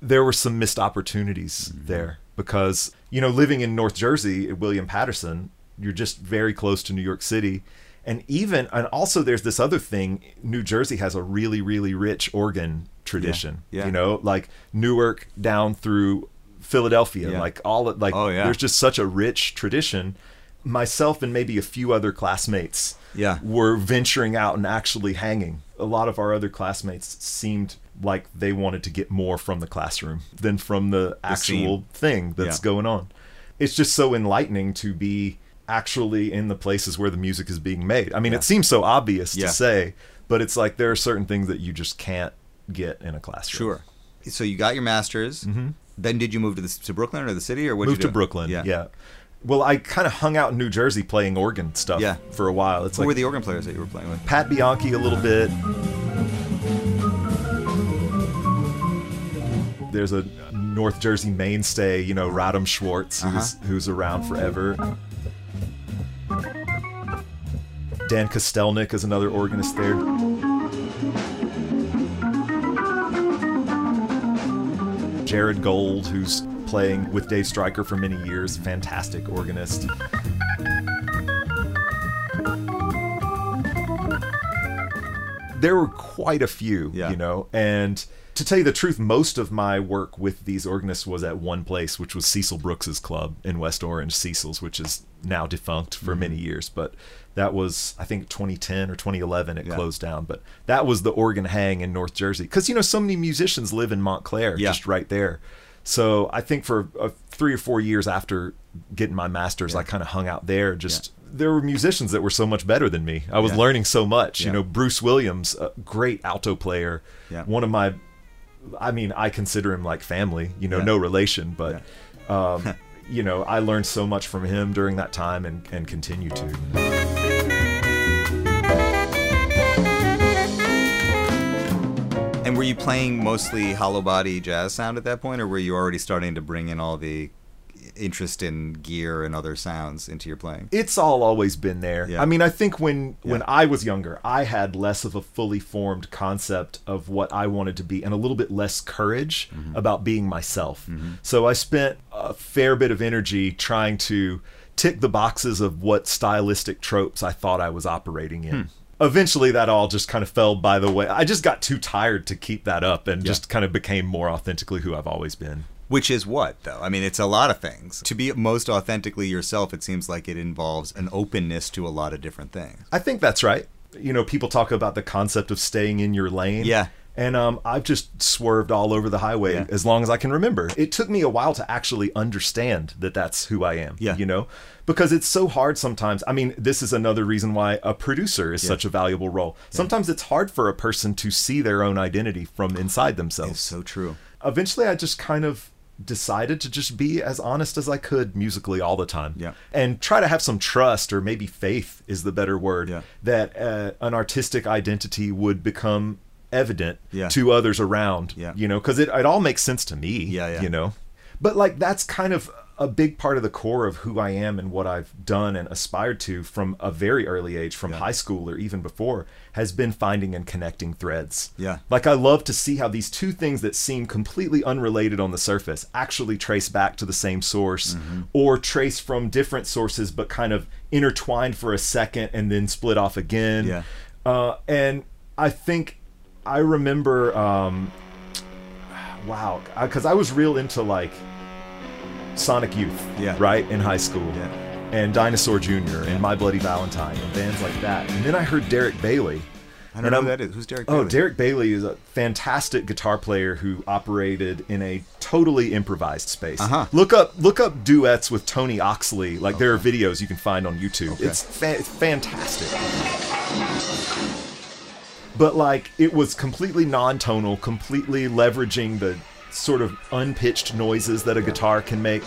there were some missed opportunities there because you know living in North Jersey at William Paterson you're just very close to New York City and even and also there's this other thing New Jersey has a really really rich organ tradition Yeah. you know like Newark down through Philadelphia Yeah. like all like Oh, yeah. there's just such a rich tradition myself and maybe a few other classmates Yeah. were venturing out and actually hanging. A lot of our other classmates seemed like they wanted to get more from the classroom than from the actual scene. thing that's Yeah. going on. It's just so enlightening to be actually in the places where the music is being made. I mean, Yeah. it seems so obvious Yeah. to say, but it's like there are certain things that you just can't get in a classroom. sure so you got your master's then did you move to the, to brooklyn or the city or what Mm-hmm. Moved to Brooklyn. Yeah. Well, I kind of hung out in New Jersey playing organ stuff Yeah. for a while. It's who like were the organ players that you were playing with Pat Bianchi a little bit. There's a North Jersey mainstay, you know, Radam Schwartz, uh-huh. who's, who's around forever. Dan Kostelnik is another organist there. Jared Gold, who's playing with Dave Stryker for many years, fantastic organist. there were quite a few, Yeah. you know, and to tell you the truth, most of my work with these organists was at one place, which was Cecil Brooks's club in West Orange, Cecil's, which is now defunct for Mm-hmm. many years, but that was I think 2010 or 2011 it Yeah. closed down, but that was the organ hang in North Jersey because you know so many musicians live in Montclair, Yeah. just right there. So I think for uh, three or four years after getting my master's, I kind of hung out there. Just there were musicians that were so much better than me. I was Yeah. learning so much. Yeah. You know, Bruce Williams, a great alto player, Yeah. one of my. I mean, I consider him like family. You know, Yeah. no relation, but. Um, you know, I learned so much from him during that time and, and continue to. Were you playing mostly hollow body jazz sound at that point, or were you already starting to bring in all the interest in gear and other sounds into your playing? it's all always been there. Yeah. I mean, I think when when I was younger, I had less of a fully formed concept of what I wanted to be and a little bit less courage Mm-hmm. about being myself. So I spent a fair bit of energy trying to tick the boxes of what stylistic tropes I thought I was operating in. Hmm. Eventually, that all just kind of fell by the way. I just got too tired to keep that up and just kind of became more authentically who I've always been. Which is what, though? I mean, it's a lot of things. To be most authentically yourself, it seems like it involves an openness to a lot of different things. I think that's right. You know, people talk about the concept of staying in your lane. Yeah. And um, I've just swerved all over the highway Yeah. as long as I can remember. It took me a while to actually understand that that's who I am. Yeah. You know, because it's so hard sometimes. I mean, this is another reason why a producer is Yeah. such a valuable role. Sometimes it's hard for a person to see their own identity from inside themselves It's so true. eventually I just kind of decided to just be as honest as I could musically all the time. Yeah. And try to have some trust or maybe faith is the better word Yeah. that uh, an artistic identity would become evident Yeah. to others around. Yeah. You know, cuz it it all makes sense to me, Yeah, yeah. you know. But like that's kind of a big part of the core of who I am and what I've done and aspired to from a very early age, from Yeah. high school or even before, has been finding and connecting threads. Yeah. Like I love to see how these two things that seem completely unrelated on the surface actually trace back to the same source Mm-hmm. or trace from different sources but kind of intertwined for a second and then split off again. Yeah. Uh, and I think I remember um wow, cuz I was real into like Sonic Youth, Yeah. right, in high school. Yeah. And Dinosaur Jr. and My Bloody Valentine and bands like that. And then I heard Derek Bailey. I don't know I'm- who that is. Who's Derek? Oh, Derek Bailey is a fantastic guitar player who operated in a totally improvised space. Uh-huh. Look up look up duets with Tony Oxley. Like there are videos you can find on YouTube. Okay. It's, fa- it's fantastic. But like it was completely non-tonal, completely leveraging the sort of unpitched noises that a guitar can make.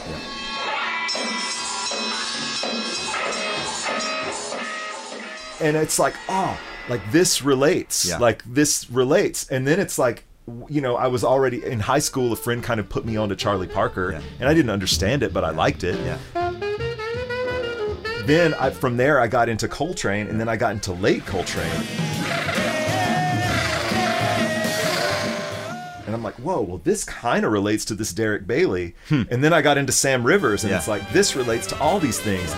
and it's like oh like this relates Yeah. like this relates and then it's like you know i was already in high school a friend kind of put me on to charlie parker Yeah. and i didn't understand it but i liked it Yeah. then I, from there i got into coltrane and then i got into late coltrane and i'm like whoa well this kind of relates to this derek bailey and then i got into sam rivers and Hmm. Yeah. it's like this relates to all these things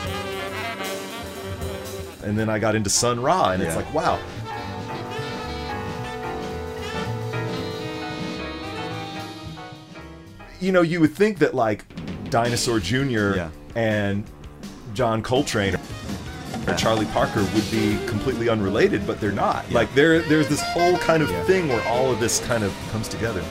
and then i got into sun ra and it's like wow you know you would think that like dinosaur jr Yeah. and john coltrane or Charlie Parker would be completely unrelated, but they're not. Like there, there's this whole kind of Yeah. thing where all of this kind of comes together.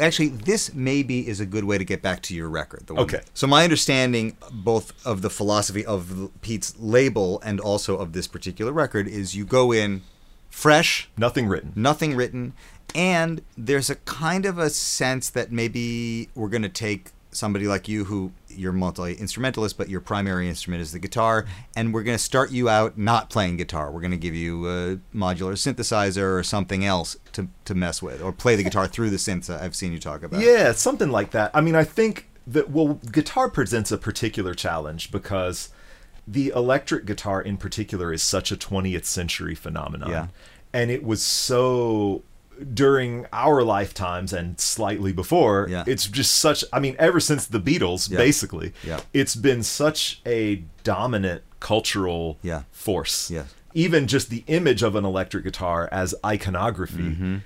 Actually, this maybe is a good way to get back to your record. The one- Okay. So my understanding, both of the philosophy of Pete's label and also of this particular record, is you go in fresh, Nothing written. nothing written, and there's a kind of a sense that maybe we're going to take somebody like you who you're multi instrumentalist but your primary instrument is the guitar and we're going to start you out not playing guitar we're going to give you a modular synthesizer or something else to, to mess with or play the guitar through the synths i've seen you talk about Yeah, something like that. I mean, I think that well, guitar presents a particular challenge because the electric guitar in particular is such a 20th century phenomenon. Yeah. And it was so during our lifetimes and slightly before, Yeah. it's just such I mean, ever since the Beatles, Yeah. basically, Yeah. it's been such a dominant cultural force. Even just the image of an electric guitar as iconography Mm-hmm.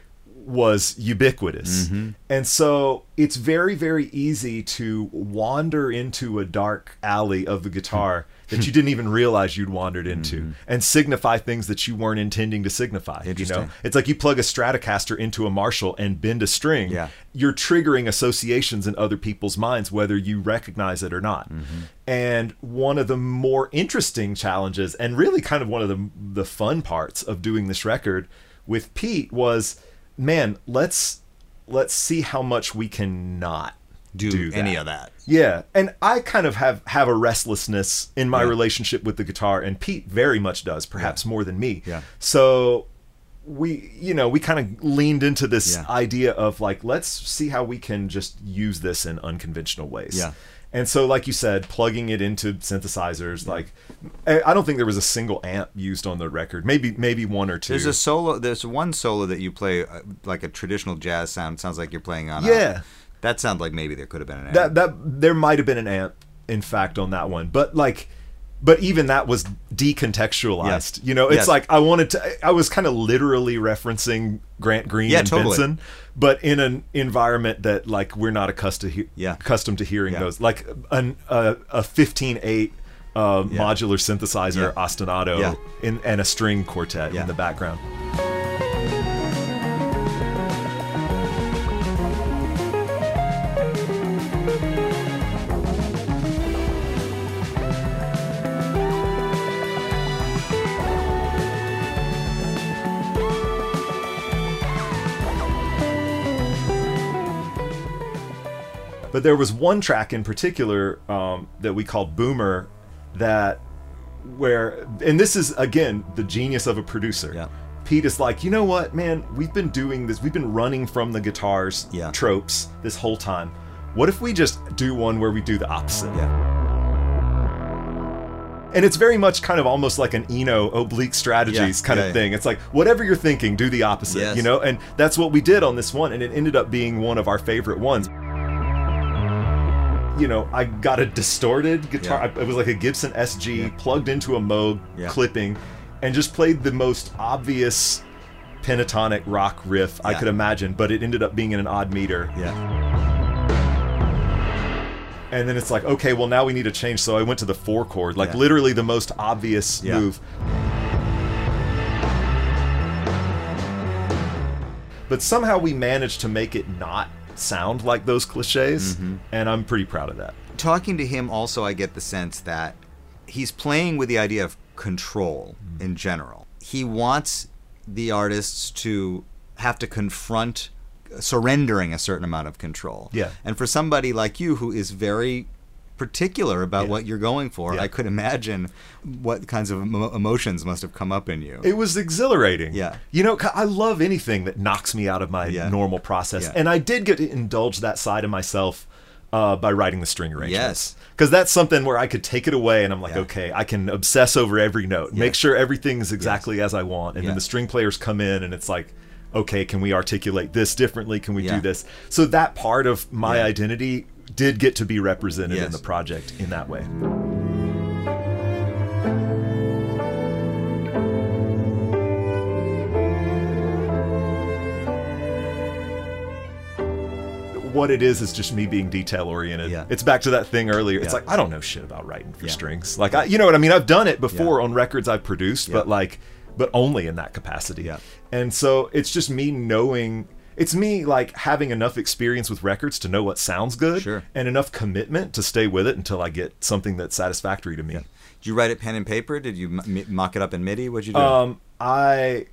was ubiquitous. Mm-hmm. And so it's very, very easy to wander into a dark alley of the guitar that you didn't even realize you'd wandered into and signify things that you weren't intending to signify. You know, Mm-hmm. It's like you plug a Stratocaster into a Marshall and bend a string. Yeah. You're triggering associations in other people's minds, whether you recognize it or not. Mm-hmm. And one of the more interesting challenges, and really kind of one of the the fun parts of doing this record with Pete was, man, let's let's see how much we can not Do, that. any of that. Yeah, and I kind of have have a restlessness in my Yeah. relationship with the guitar, and Pete very much does, perhaps more than me. Yeah. So we, you know, we kind of leaned into this Yeah. idea of like, let's see how we can just use this in unconventional ways. Yeah. And so, like you said, plugging it into synthesizers, like I I don't think there was a single amp used on the record. Maybe, maybe one or two. There's a solo. There's one solo that you play uh, like a traditional jazz sound. Sounds like you're playing on. a- Yeah. That sounds like maybe there could have been an. that amp. that there might have been an amp in fact on that one but like but even that was decontextualized Yeah. you know it's Yes. like i wanted to i was kind of literally referencing grant green Yeah, and totally. benson but in an environment that like we're not accustomed to, he- Yeah. accustomed to hearing Yeah. those like an a, a 15.8 uh, modular synthesizer Yeah. ostinato Yeah. in, and a string quartet Yeah. in the background But there was one track in particular um, that we called Boomer that where and this is again the genius of a producer. Yeah. Pete is like, you know what, man, we've been doing this, we've been running from the guitars Yeah. tropes this whole time. What if we just do one where we do the opposite? yeah. And it's very much kind of almost like an Eno oblique strategies Yeah, kind of thing. It's like whatever you're thinking, do the opposite, Yes. you know? And that's what we did on this one, and it ended up being one of our favorite ones. You know, I got a distorted guitar. Yeah. I- It was like a Gibson SG plugged into a Moog Yeah. clipping, and just played the most obvious pentatonic rock riff I could imagine. But it ended up being in an odd meter. Yeah. And then it's like, okay, well now we need a change. So I went to the four chord, like Yeah. literally the most obvious Yeah. move. But somehow we managed to make it not sound like those cliches, Mm-hmm. and I'm pretty proud of that. talking to him also i get the sense that he's playing with the idea of control Mm. in general he wants the artists to have to confront surrendering a certain amount of control Yeah. and for somebody like you who is very particular about Yeah. what you're going for Yeah. i could imagine what kinds of emo- emotions must have come up in you It was exhilarating. Yeah. You know, I love anything that knocks me out of my Yeah. normal process. And I did get to indulge that side of myself uh, by writing the string arrangements. Yes. Because that's something where I could take it away and I'm like, Yeah. okay, I can obsess over every note, make Yes. sure everything's exactly as I want. And Yeah. then the string players come in and it's like, okay, can we articulate this differently? Can we Yeah. do this? So that part of my identity did get to be represented in the project in that way. what it is is just me being detail oriented. Yeah. It's back to that thing earlier. It's Yeah. like I don't know shit about writing for Yeah. strings. Like I, you know what I mean? I've done it before on records I've produced, but like, but only in that capacity. Yeah. And so it's just me knowing. It's me like having enough experience with records to know what sounds good, Sure. and enough commitment to stay with it until I get something that's satisfactory to me. did you write it pen and paper did you m- mock it up in midi what'd you do Um, I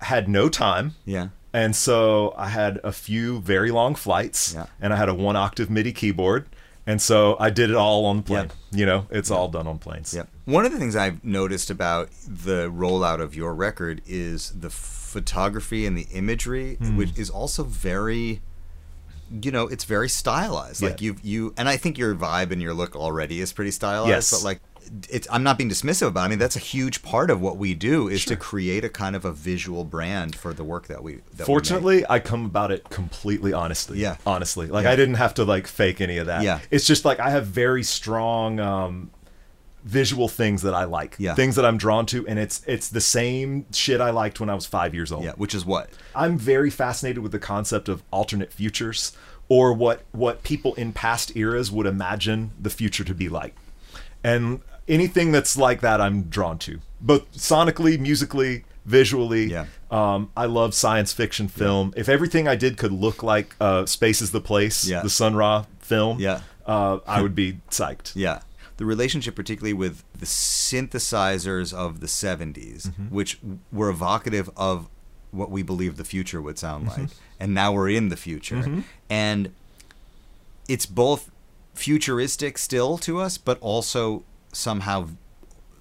had no time. yeah And so I had a few very long flights, Yeah. and I had a one octave MIDI keyboard, and so I did it all on the plane. Yeah. You know, it's all done on planes. Yep. One of the things I've noticed about the rollout of your record is the photography and the imagery, Hmm. which is also very, you know, it's very stylized. Like Yeah. you, you, and I think your vibe and your look already is pretty stylized. Yes. But like, it's I'm not being dismissive about. It. I mean, that's a huge part of what we do is to create a kind of a visual brand for the work that we. That we. Fortunately, I come about it completely honestly. Yeah. Honestly. Like Yeah. I didn't have to like fake any of that. Yeah. It's just like I have very strong um visual things that I like, Yeah. things that I'm drawn to, and it's it's the same shit I liked when I was five years old. Yeah, which is what? I'm very fascinated with the concept of alternate futures or what what people in past eras would imagine the future to be like. And anything that's like that I'm drawn to. Both sonically, musically, visually. Yeah. Um, I love science fiction film. If everything I did could look like uh, Space is the Place, Yeah. the Sun Ra film, Yeah. uh, I would be psyched. Yeah. The relationship, particularly with the synthesizers of the 70s, which were evocative of what we believe the future would sound like. And now we're in the future. And it's both futuristic still to us, but also somehow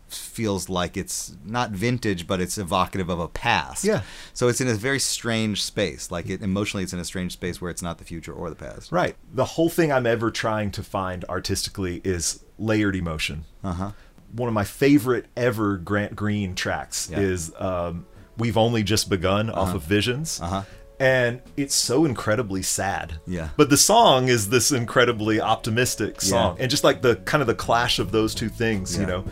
feels like it's not vintage, but it's evocative of a past. Yeah. So it's in a very strange space. Like it emotionally, it's in a strange space where it's not the future or the past. Right. The whole thing I'm ever trying to find artistically is layered emotion. Uh huh. One of my favorite ever Grant Green tracks Yeah. is um, "We've Only Just Begun" off of Visions, Uh-huh. And it's so incredibly sad. Yeah. But the song is this incredibly optimistic song, Yeah. and just like the kind of the clash of those two things, you know.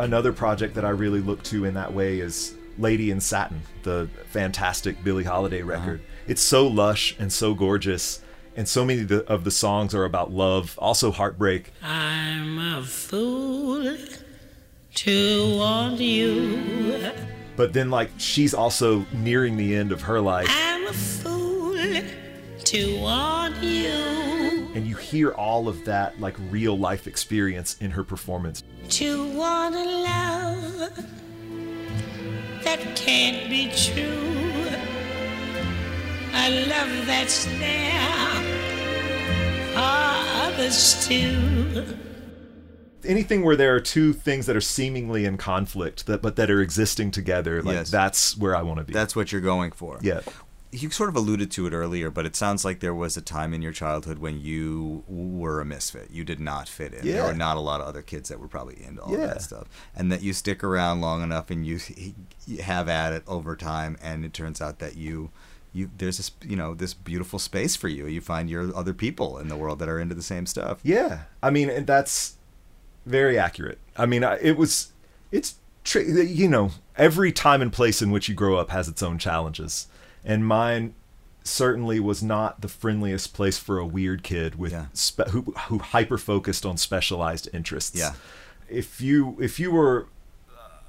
Another project that I really look to in that way is Lady in Satin, the fantastic Billie Holiday uh-huh. record. It's so lush and so gorgeous, and so many of the, of the songs are about love, also heartbreak. I'm a fool to want you. But then, like, she's also nearing the end of her life, I'm a fool to want you. and you hear all of that, like, real life experience in her performance. To want a love that can't be true. A love that's there for ah, others too. Anything where there are two things that are seemingly in conflict, that but that are existing together, like Yes. that's where I want to be. That's what you're going for. yeah. you sort of alluded to it earlier, but it sounds like there was a time in your childhood when you were a misfit. You did not fit in. There were not a lot of other kids that were probably into all Yeah. that stuff, and that you stick around long enough and you, you have at it over time, and it turns out that you. You, there's this you know this beautiful space for you. You find your other people in the world that are into the same stuff. Yeah, I mean, and that's very accurate. I mean, I- it was, it's, tri- you know, every time and place in which you grow up has its own challenges, and mine certainly was not the friendliest place for a weird kid with Yeah. spe- who who hyper focused on specialized interests. Yeah. if you if you were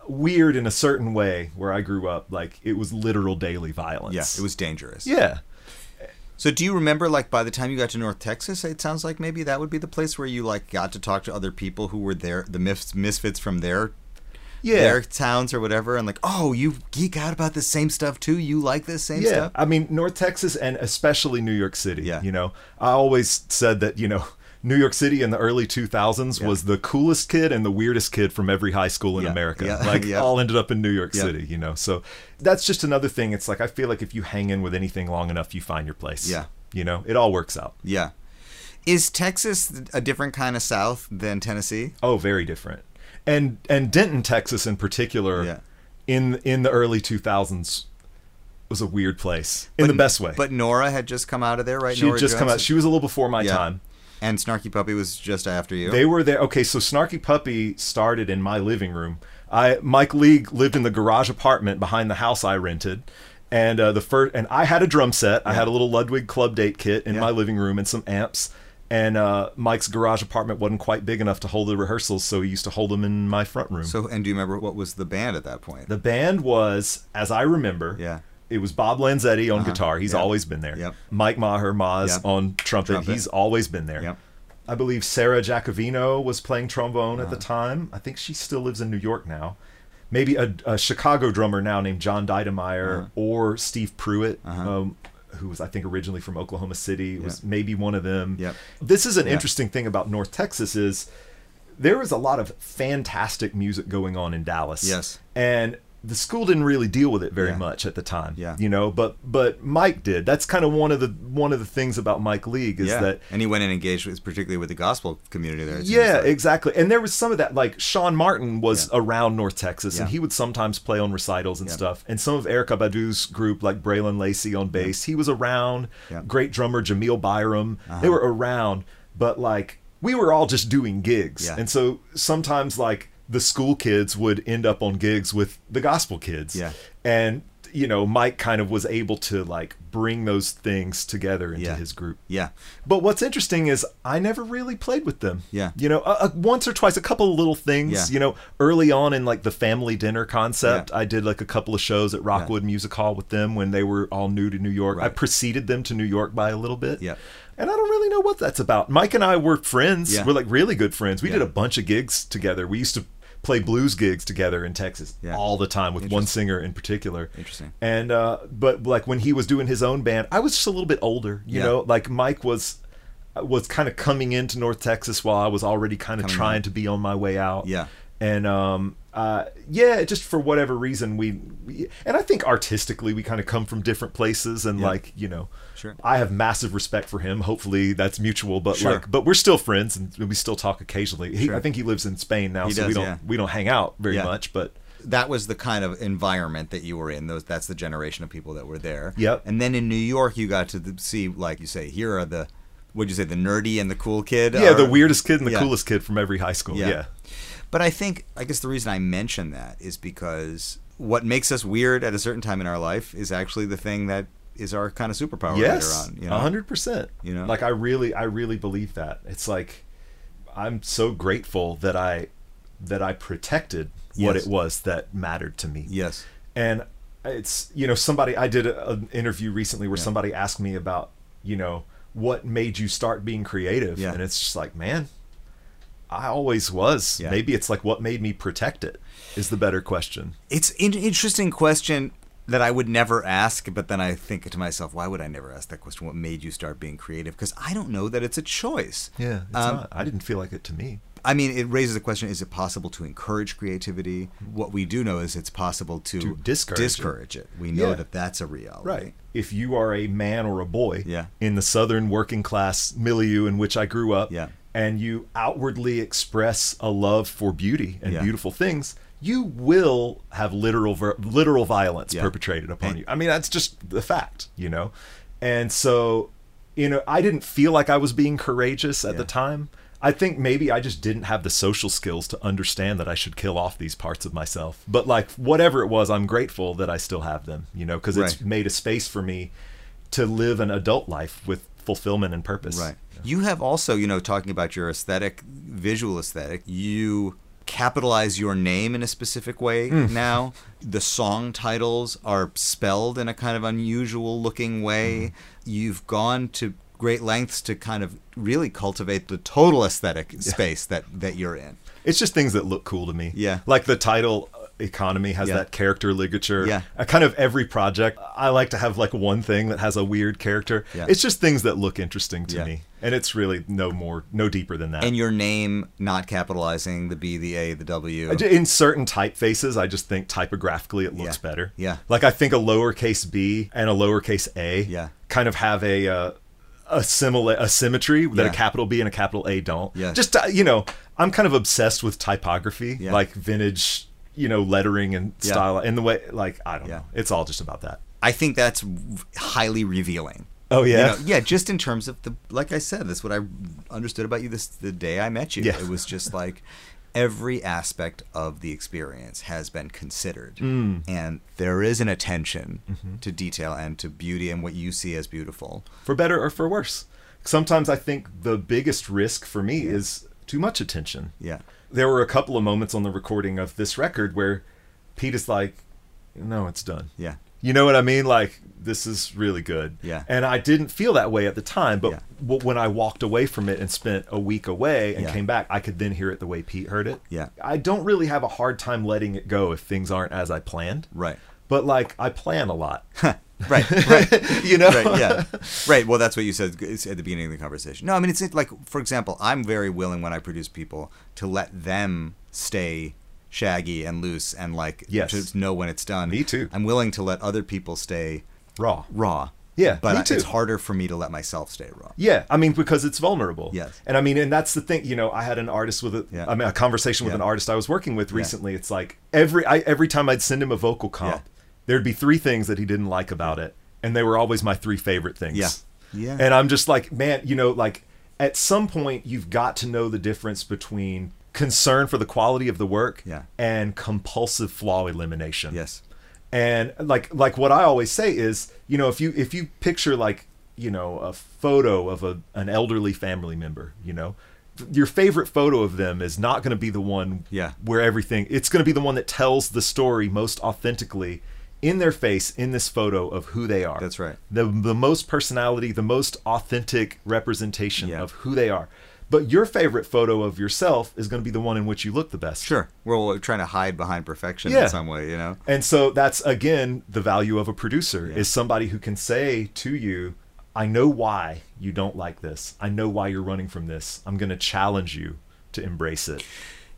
weird in a certain way where I grew up, like it was literal daily violence. Yeah, it was dangerous. Yeah. So do you remember like by the time you got to North Texas, it sounds like maybe that would be the place where you like got to talk to other people who were there, the mis- misfits from their Yeah. their towns or whatever, and like, oh, you geek out about the same stuff too. You like this same yeah, stuff. I mean North Texas and especially New York City. Yeah. you know, I always said that you know New York City in the early 2000s Yeah. was the coolest kid and the weirdest kid from every high school in Yeah, America. yeah, Like all ended up in New York. City. You know, so that's just another thing. It's like I feel like if you hang in with anything long enough, you find your place. Yeah. you know, it all works out. Yeah. Is Texas a different kind of South than Tennessee? Oh, very different. And and Denton, Texas, in particular, in in the early 2000s, was a weird place in the best way. But Norah had just come out of there, right? she had Norah just come out. She was a little before my Yeah. time. And Snarky Puppy was just after you. They were there. Okay, so Snarky Puppy started in my living room. I Mike League lived in the garage apartment behind the house I rented, and uh, the first and I had a drum set. I had a little Ludwig Club Date kit in Yeah. my living room and some amps. And uh, Mike's garage apartment wasn't quite big enough to hold the rehearsals, so he used to hold them in my front room. so, and do you remember what was the band at that point? the band was, as I remember, Yeah. It was Bob Lanzetti on Uh-huh. guitar. He's Yeah. always been there. Yep. Mike Maher, Maz Yep. on trumpet. Trumpet. He's always been there. Yep. I believe Sarah Jacovino was playing trombone at the Uh-huh. time. I think she still lives in New York now. Maybe a, a Chicago drummer now named John Deitemyer Uh-huh. or Steve Pruitt, Uh-huh. um, who was I think originally from Oklahoma City. Was Yeah. maybe one of them. Yep. This is an Yeah. interesting thing about North Texas is there is a lot of fantastic music going on in Dallas. Yes. And the school didn't really deal with it very Yeah. much at the time. Yeah. You know, but but Mike did. That's kind of one of the one of the things about Mike League is yeah. that and he went and engaged with, particularly with the gospel community there. yeah, like. exactly. And there was some of that. Like Shaun Martin was Yeah. around North Texas, and he would sometimes play on recitals and stuff. And some of Erykah Badu's group, like Braylon Lacy on bass, he was around. Uh-huh. Great drummer Jameel Byram, they were around. But like we were all just doing gigs, and so sometimes like the school kids would end up on gigs with the gospel kids. Yeah. and you know Mike kind of was able to like bring those things together into Yeah. his group. Yeah. But what's interesting is I never really played with them. Yeah. You know, uh, uh, once or twice, a couple of little things. Yeah. You know, early on in like the family dinner concept, Yeah. I did like a couple of shows at Rockwood Music Hall with them when they were all new to New York. I preceded them to New York by a little bit. Yeah. And I don't really know what that's about. Mike and I were friends. Yeah. We're like really good friends. We Yeah. did a bunch of gigs together. We used to play blues gigs together in Texas Yeah. all the time with one singer in particular. Interesting. And uh but like when he was doing his own band, I was just a little bit older, you know, like Mike was was kind of coming into North Texas while I was already kind of Coming trying out. to be on my way out. Yeah. And um uh yeah, just for whatever reason we, we and I think artistically we kind of come from different places and Yeah. like, you know, Sure. I have massive respect for him. Hopefully that's mutual, but Sure. like but we're still friends and we still talk occasionally. He, Sure. I think he lives in Spain now, He so we don't yeah. we don't hang out very Yeah. much, but that was the kind of environment that you were in. Those that's the generation of people that were there. Yep. And then in New York, you got to see, like you say, here are the, what'd you say, the nerdy and the cool kid. yeah, the weirdest kid and the Yeah. coolest kid from every high school. Yeah. yeah. But I think, I guess the reason I mention that is because what makes us weird at a certain time in our life is actually the thing that is our kind of superpower yes later on. You know? a hundred percent You know? like i really i really believe that it's like i'm so grateful that i that i protected what it was that mattered to me Yes. and it's you know somebody i did a, an interview recently where Yeah. somebody asked me about you know what made you start being creative Yeah. and it's just like man i always was Yeah. maybe it's like what made me protect it is the better question It's an interesting question that I would never ask, but then I think to myself, why would I never ask that question? What made you start being creative? Because I don't know that it's a choice. yeah it's Um, not. i didn't feel like it to me I mean, it raises the question: Is it possible to encourage creativity? What we do know is it's possible to, To discourage it. discourage it. We know Yeah. that that's a reality. Right. If you are a man or a boy Yeah. in the southern working class milieu in which I grew up, Yeah. and you outwardly express a love for beauty and beautiful things, you will have literal ver- literal violence Yeah. perpetrated upon you. I mean, that's just the fact, you know. And so, you know, I didn't feel like I was being courageous at Yeah. the time. I think maybe I just didn't have the social skills to understand that I should kill off these parts of myself. But like whatever it was, I'm grateful that I still have them, you know, because it's Right. made a space for me to live an adult life with fulfillment and purpose. Right. You have also, you know, talking about your aesthetic, visual aesthetic, you capitalize your name in a specific way Mm. now. The song titles are spelled in a kind of unusual looking way. Mm-hmm. You've gone to great lengths to kind of really cultivate the total aesthetic space that that you're in. It's just things that look cool to me. Yeah. Like the title economy has Yeah. that character ligature. Yeah. Uh, kind of every project I like to have like one thing that has a weird character. Yeah. It's just things that look interesting to Yeah. me. And it's really no more no deeper than that. And your name not capitalizing the B, the A, the W. In certain typefaces, I just think typographically it looks Yeah. better. Yeah. Like I think a lowercase b and a lowercase a Yeah. kind of have a uh, a similar a symmetry that Yeah. a capital B and a capital A don't. Yeah. Just uh, you know, I'm kind of obsessed with typography, Yeah. like vintage, you know, lettering and Yeah. style and the way like I don't Yeah. know. It's all just about that. I think that's highly revealing. Oh You yeah. know, yeah, just in terms of the like I said, that's what I understood about you this the day I met you. Yeah. It was just like every aspect of the experience has been considered. Mm. And there is an attention Mm-hmm. to detail and to beauty and what you see as beautiful. for better or for worse. Sometimes I think the biggest risk for me is too much attention. Yeah. There were a couple of moments on the recording of this record where Pete is like, "No, it's done." Yeah. You know what I mean? Like this is really good. Yeah. And I didn't feel that way at the time, but Yeah. w- when I walked away from it and spent a week away and Yeah. came back, I could then hear it the way Pete heard it. Yeah. I don't really have a hard time letting it go if things aren't as I planned. Right. But like I plan a lot. Right, right. you know? right, yeah, right. Well, that's what you said at the beginning of the conversation. No, I mean it's like, for example, I'm very willing when I produce people to let them stay shaggy and loose and like Yes. to know when it's done. Me too. I'm willing to let other people stay Raw. raw. Yeah, but me too. it's harder for me to let myself stay raw. Yeah, I mean because it's vulnerable. Yes. and I mean, and that's the thing. You know, I had an artist with a, Yeah. I mean, a conversation with Yeah. an artist I was working with recently. It's like every I, every time I'd send him a vocal comp, Yeah. There'd be three things that he didn't like about it, and they were always my three favorite things. Yeah. Yeah. and I'm just like, man, you know, like at some point you've got to know the difference between concern for the quality of the work Yeah. and compulsive flaw elimination Yes. and like like what I always say is, you know, if you if you picture like you know a photo of a an elderly family member, you know, your favorite photo of them is not going to be the one Yeah. where everything. It's going to be the one that tells the story most authentically in their face in this photo of who they are. That's right. The the most personality, the most authentic representation Yeah. of who they are. But your favorite photo of yourself is going to be the one in which you look the best. Sure. We're, we're trying to hide behind perfection Yeah. in some way, you know? And so that's again the value of a producer Yeah. is somebody who can say to you, I know why you don't like this. I know why you're running from this. I'm going to challenge you to embrace it.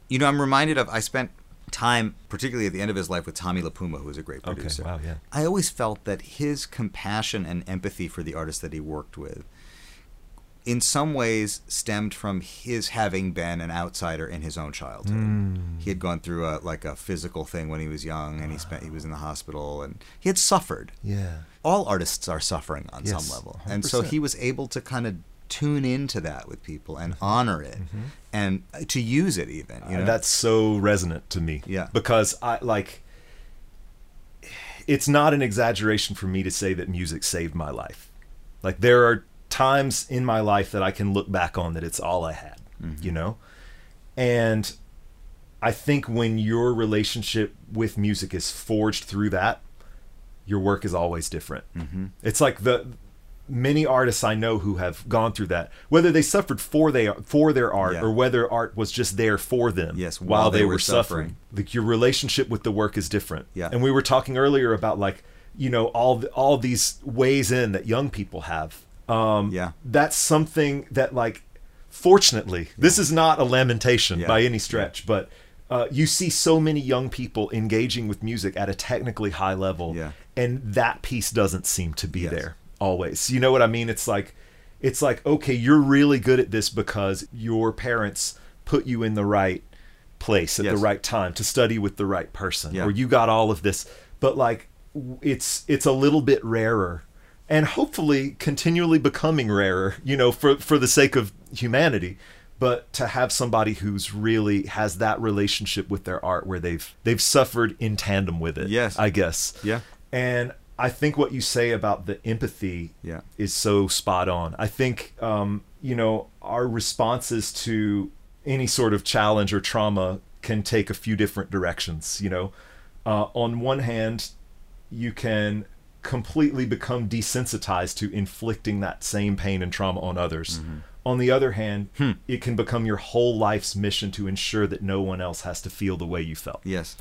You know, I'm reminded of I spent time, particularly at the end of his life, with Tommy LiPuma, who was a great producer. Okay, wow, yeah. I always felt that his compassion and empathy for the artists that he worked with, in some ways, stemmed from his having been an outsider in his own childhood. Hmm. He had gone through a like a physical thing when he was young, and he spent he was in the hospital, and he had suffered. Yeah. all artists are suffering on Yes, some level. And so he was able to kind of tune into that with people and honor it and uh, to use it even. You know? Uh, That's so resonant to me. Yeah. Because I like it's not an exaggeration for me to say that music saved my life. Like there are times in my life that I can look back on that it's all I had, you know? And I think when your relationship with music is forged through that, your work is always different. Mm-hmm. It's like the many artists I know who have gone through that, whether they suffered for they for their art Yeah. or whether art was just there for them. Yes, while, while they, they were were suffering. suffering. Like your relationship with the work is different. Yeah. and we were talking earlier about like you know all the, all these ways in that young people have. Um, Yeah. that's something that like fortunately this is not a lamentation Yeah. by any stretch, but. Uh, you see so many young people engaging with music at a technically high level, Yeah. and that piece doesn't seem to be Yes. there always. You know what I mean? It's like it's like okay, you're really good at this because your parents put you in the right place at Yes. the right time to study with the right person Yeah. or you got all of this. But like it's it's a little bit rarer and hopefully continually becoming rarer, you know, for for the sake of humanity. But to have somebody who's really has that relationship with their art where they've they've suffered in tandem with it. Yes. I guess. Yeah. And I think what you say about the empathy Yeah. is so spot on. I think, um, you know, our responses to any sort of challenge or trauma can take a few different directions. You know, uh, on one hand, you can completely become desensitized to inflicting that same pain and trauma on others. On the other hand, it can become your whole life's mission to ensure that no one else has to feel the way you felt. yes.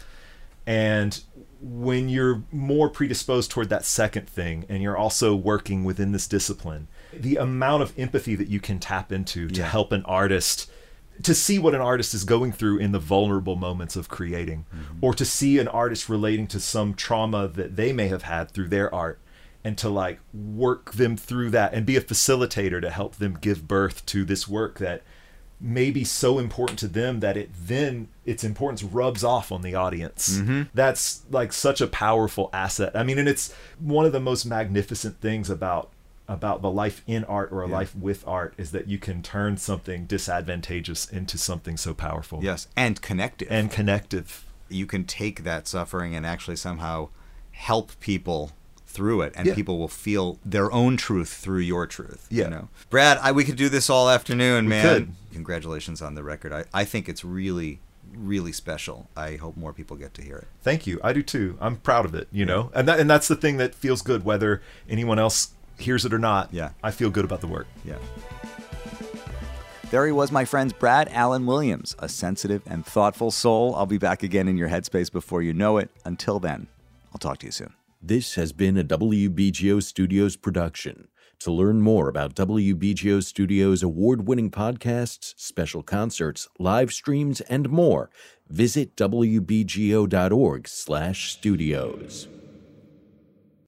And when you're more predisposed toward that second thing and you're also working within this discipline, the amount of empathy that you can tap into to Yeah. help an artist to see what an artist is going through in the vulnerable moments of creating mm-hmm. or to see an artist relating to some trauma that they may have had through their art and to like work them through that and be a facilitator to help them give birth to this work that may be so important to them that it then its importance rubs off on the audience. Mm-hmm. That's like such a powerful asset. I mean, and it's one of the most magnificent things about about the life in art or a Yeah. life with art is that you can turn something disadvantageous into something so powerful. Yes. And connective. And connective. you can take that suffering and actually somehow help people through it and Yeah. people will feel their own truth through your truth Yeah. you know brad I, we could do this all afternoon We man could. congratulations on the record I, I think it's really really special i hope more people get to hear it Thank you. I do too. I'm proud of it, you know. And that and that's the thing that feels good whether anyone else hears it or not. Yeah. I feel good about the work. Yeah. There he was, my friends, Brad Allen Williams, a sensitive and thoughtful soul. I'll be back again in your headspace before you know it. Until then, I'll talk to you soon. This has been a WBGO Studios production. To learn more about WBGO Studios award winning podcasts, special concerts, live streams, and more, visit wbgo.org/studios.